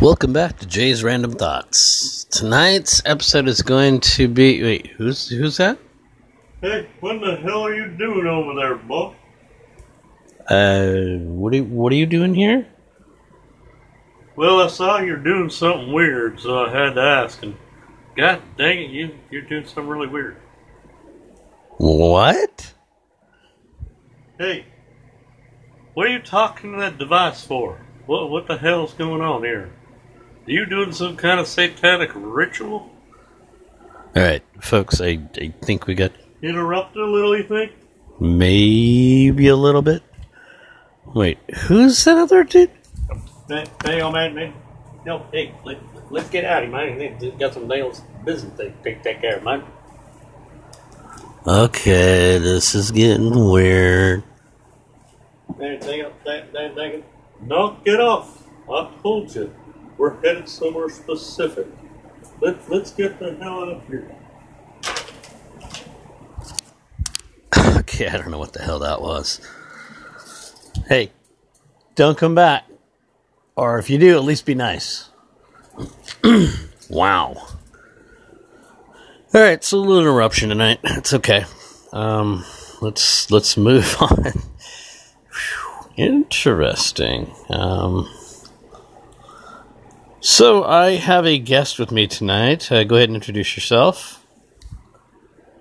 Welcome back to Jay's Random Thoughts. Tonight's episode is going to be. Wait, who's who's that? Hey, what the hell are you doing over there, boss? Uh, what are you, what are you doing here? Well, I saw you're doing something weird, so I had to ask. And God dang it, you you're doing something really weird. What? Hey, what are you talking to that device for? What what the hell's going on here? Are you doing some kind of satanic ritual? All right, folks. I, I think we got Interrupted a little, you think? maybe a little bit. Wait, who's that other dude? Hey, hey, old man, man. No, hey, let, let's get out of here, man. They got some nails business to take, take care of, man. Okay, this is getting weird. It, dang, dang, dang it. Knock it off. I told you. We're headed somewhere specific. Let, let's get the hell out of here. Okay, I don't know what the hell that was. Hey, don't come back. Or if you do, at least be nice. wow. All right, so a little interruption tonight. It's okay. Um, let's let's move on. Interesting. Um, so I have a guest with me tonight. Uh, go ahead and introduce yourself.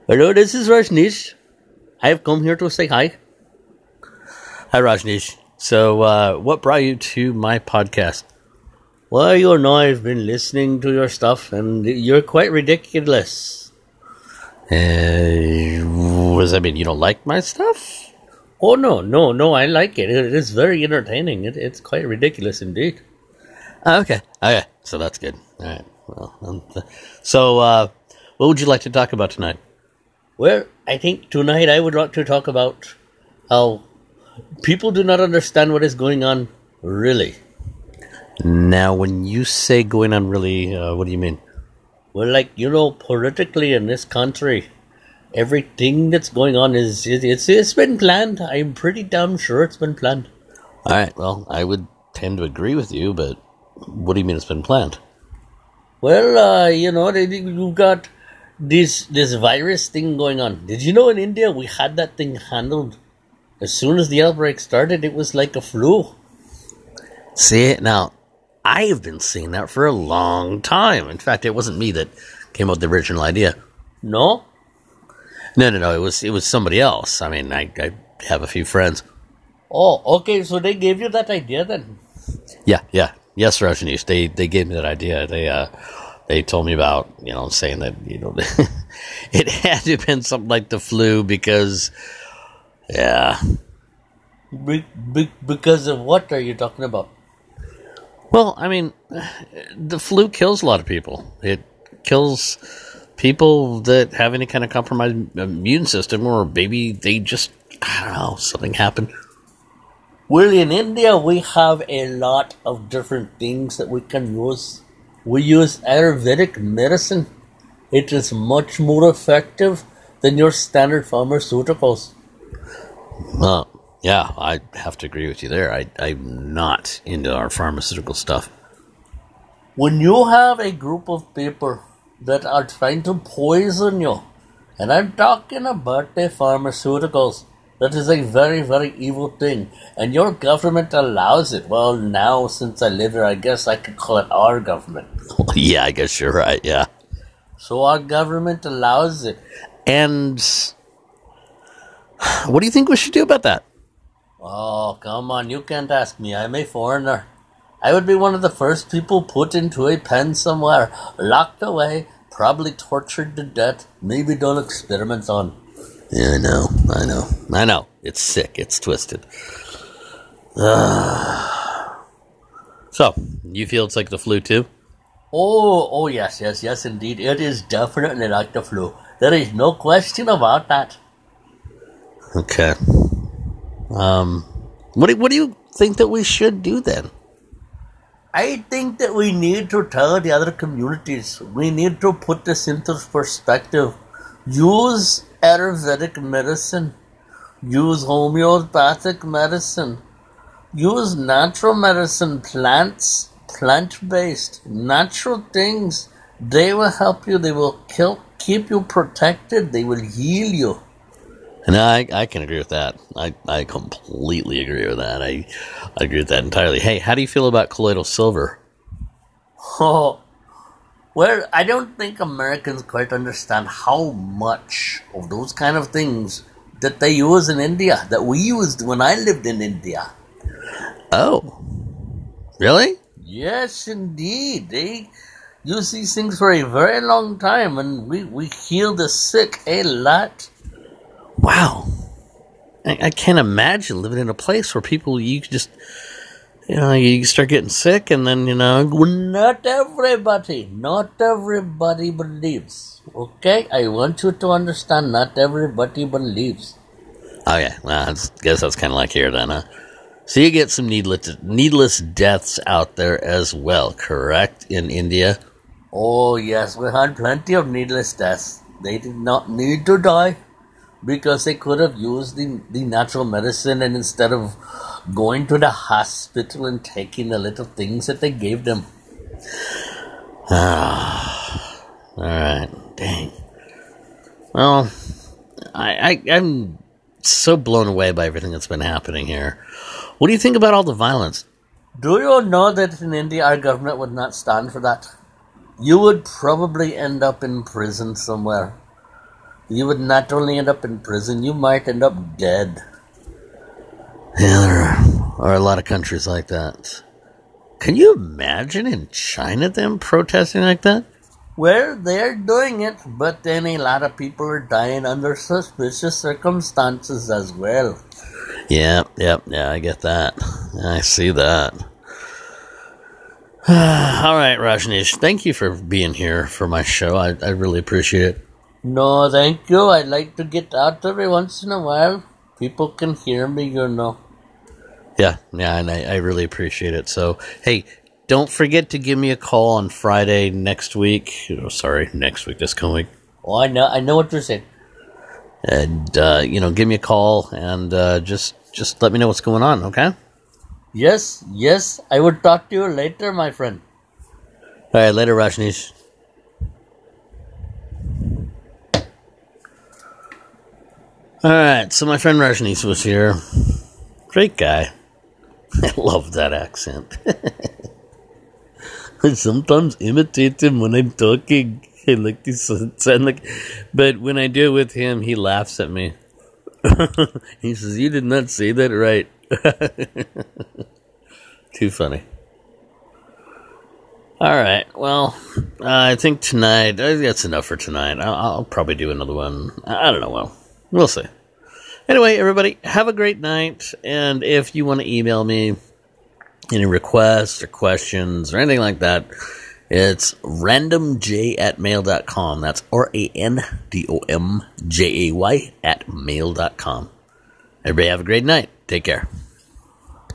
Hello, this is Rajneesh. I have come here to say hi. Hi, Rajneesh. So, uh, what brought you to my podcast? Well, you know, I've been listening to your stuff, and you're quite ridiculous. Uh, what does that mean? You don't like my stuff? Oh no, no, no! I like it. It is very entertaining. It, it's quite ridiculous indeed. Ah, Okay, okay, so that's good. All right. Well, um, so, uh, what would you like to talk about tonight? Well, I think tonight I would like to talk about how people do not understand what is going on really. Now, when you say going on really, uh, what do you mean? Well, like, you know, politically in this country, everything that's going on is, it, it's, it's been planned. I'm pretty damn sure it's been planned. All right, well, I would tend to agree with you, but what do you mean it's been planned? Well, uh, you know, you've got this this virus thing going on. Did you know in India we had that thing handled as soon as the outbreak started? It was like a flu. See now, I've been seeing that for a long time. In fact, it wasn't me that came up with the original idea. No, no, no, no. It was it was somebody else. I mean, I, I have a few friends. Oh, okay. So they gave you that idea then? Yeah, yeah. Yes, Rajneesh. They they gave me that idea. They uh they told me about you know saying that you know it had to have been something like the flu because yeah. Be, be, because of what are you talking about? Well, I mean, the flu kills a lot of people. It kills people that have any kind of compromised immune system, or maybe they just I don't know something happened. Well, in India, we have a lot of different things that we can use. We use Ayurvedic medicine. It is much more effective than your standard pharmaceuticals. Uh, yeah, I have to agree with you there. I, I'm not into our pharmaceutical stuff. When you have a group of people that are trying to poison you, and I'm talking about the pharmaceuticals, that is a very, very evil thing, and your government allows it. Well, now, since I live here, I guess I could call it our government. yeah, I guess you're right, yeah. So our government allows it. And what do you think we should do about that? Oh, come on, you can't ask me. I'm a foreigner. I would be one of the first people put into a pen somewhere, locked away, probably tortured to death, maybe done experiments on. Yeah, I know, I know, I know. It's sick, it's twisted. so, you feel it's like the flu too? Oh, oh yes, yes, yes, indeed. It is definitely like the flu. There is no question about that. Okay. Um, what do, what do you think that we should do then? I think that we need to tell the other communities. We need to put this into perspective. Use Ayurvedic medicine. Use homeopathic medicine. Use natural medicine, plants, plant based, natural things. They will help you. They will kill, keep you protected. They will heal you. And I, I can agree with that. I, I completely agree with that. I, I agree with that entirely. Hey, how do you feel about colloidal silver? Oh, well, I don't think Americans quite understand how much of those kind of things that they use in India, that we used when I lived in India. Oh, really? Yes, indeed. They use these things for a very long time, and we, we heal the sick a lot. Wow. I, I can't imagine living in a place where people, you just, you know, you start getting sick and then, you know. Not everybody, not everybody believes. Okay? I want you to understand, not everybody believes. Oh, yeah. Well, I guess that's kind of like here then, huh? So you get some needless, needless deaths out there as well, correct? In India? Oh, yes, we had plenty of needless deaths. They did not need to die because they could have used the, the natural medicine and instead of going to the hospital and taking the little things that they gave them. Ah, all right. Dang. Well, I, I I'm so blown away by everything that's been happening here. What do you think about all the violence? Do you know that in India our government would not stand for that? You would probably end up in prison somewhere. You would not only end up in prison, you might end up dead. Yeah, are a lot of countries like that. Can you imagine in China them protesting like that? Well, they're doing it, but then a lot of people are dying under suspicious circumstances as well. Yeah, yep, yeah, I get that. I see that. All right, Rajneesh, thank you for being here for my show. I, I really appreciate it. No, thank you. I like to get out every once in a while. People can hear me, you know. Yeah, yeah, and I, I really appreciate it. So, hey, don't forget to give me a call on Friday next week. Oh, sorry, next week, this coming week. Oh, I know, I know what you're saying. And uh, you know, give me a call and uh, just just let me know what's going on. Okay. Yes, yes. I will talk to you later, my friend. All right, later, Rajneesh. All right, so my friend Rajneesh was here. Great guy. I love that accent. I sometimes imitate him when I'm talking. I like to sound like, but when I do it with him, he laughs at me. he says, "You did not say that right." Too funny. All right. Well, uh, I think tonight that's enough for tonight. I'll, I'll probably do another one. I don't know. Well, we'll see. Anyway, everybody, have a great night. And if you want to email me any requests or questions or anything like that, it's randomjay at mail.com. That's R A N D O M J A Y at mail.com. Everybody have a great night. Take care.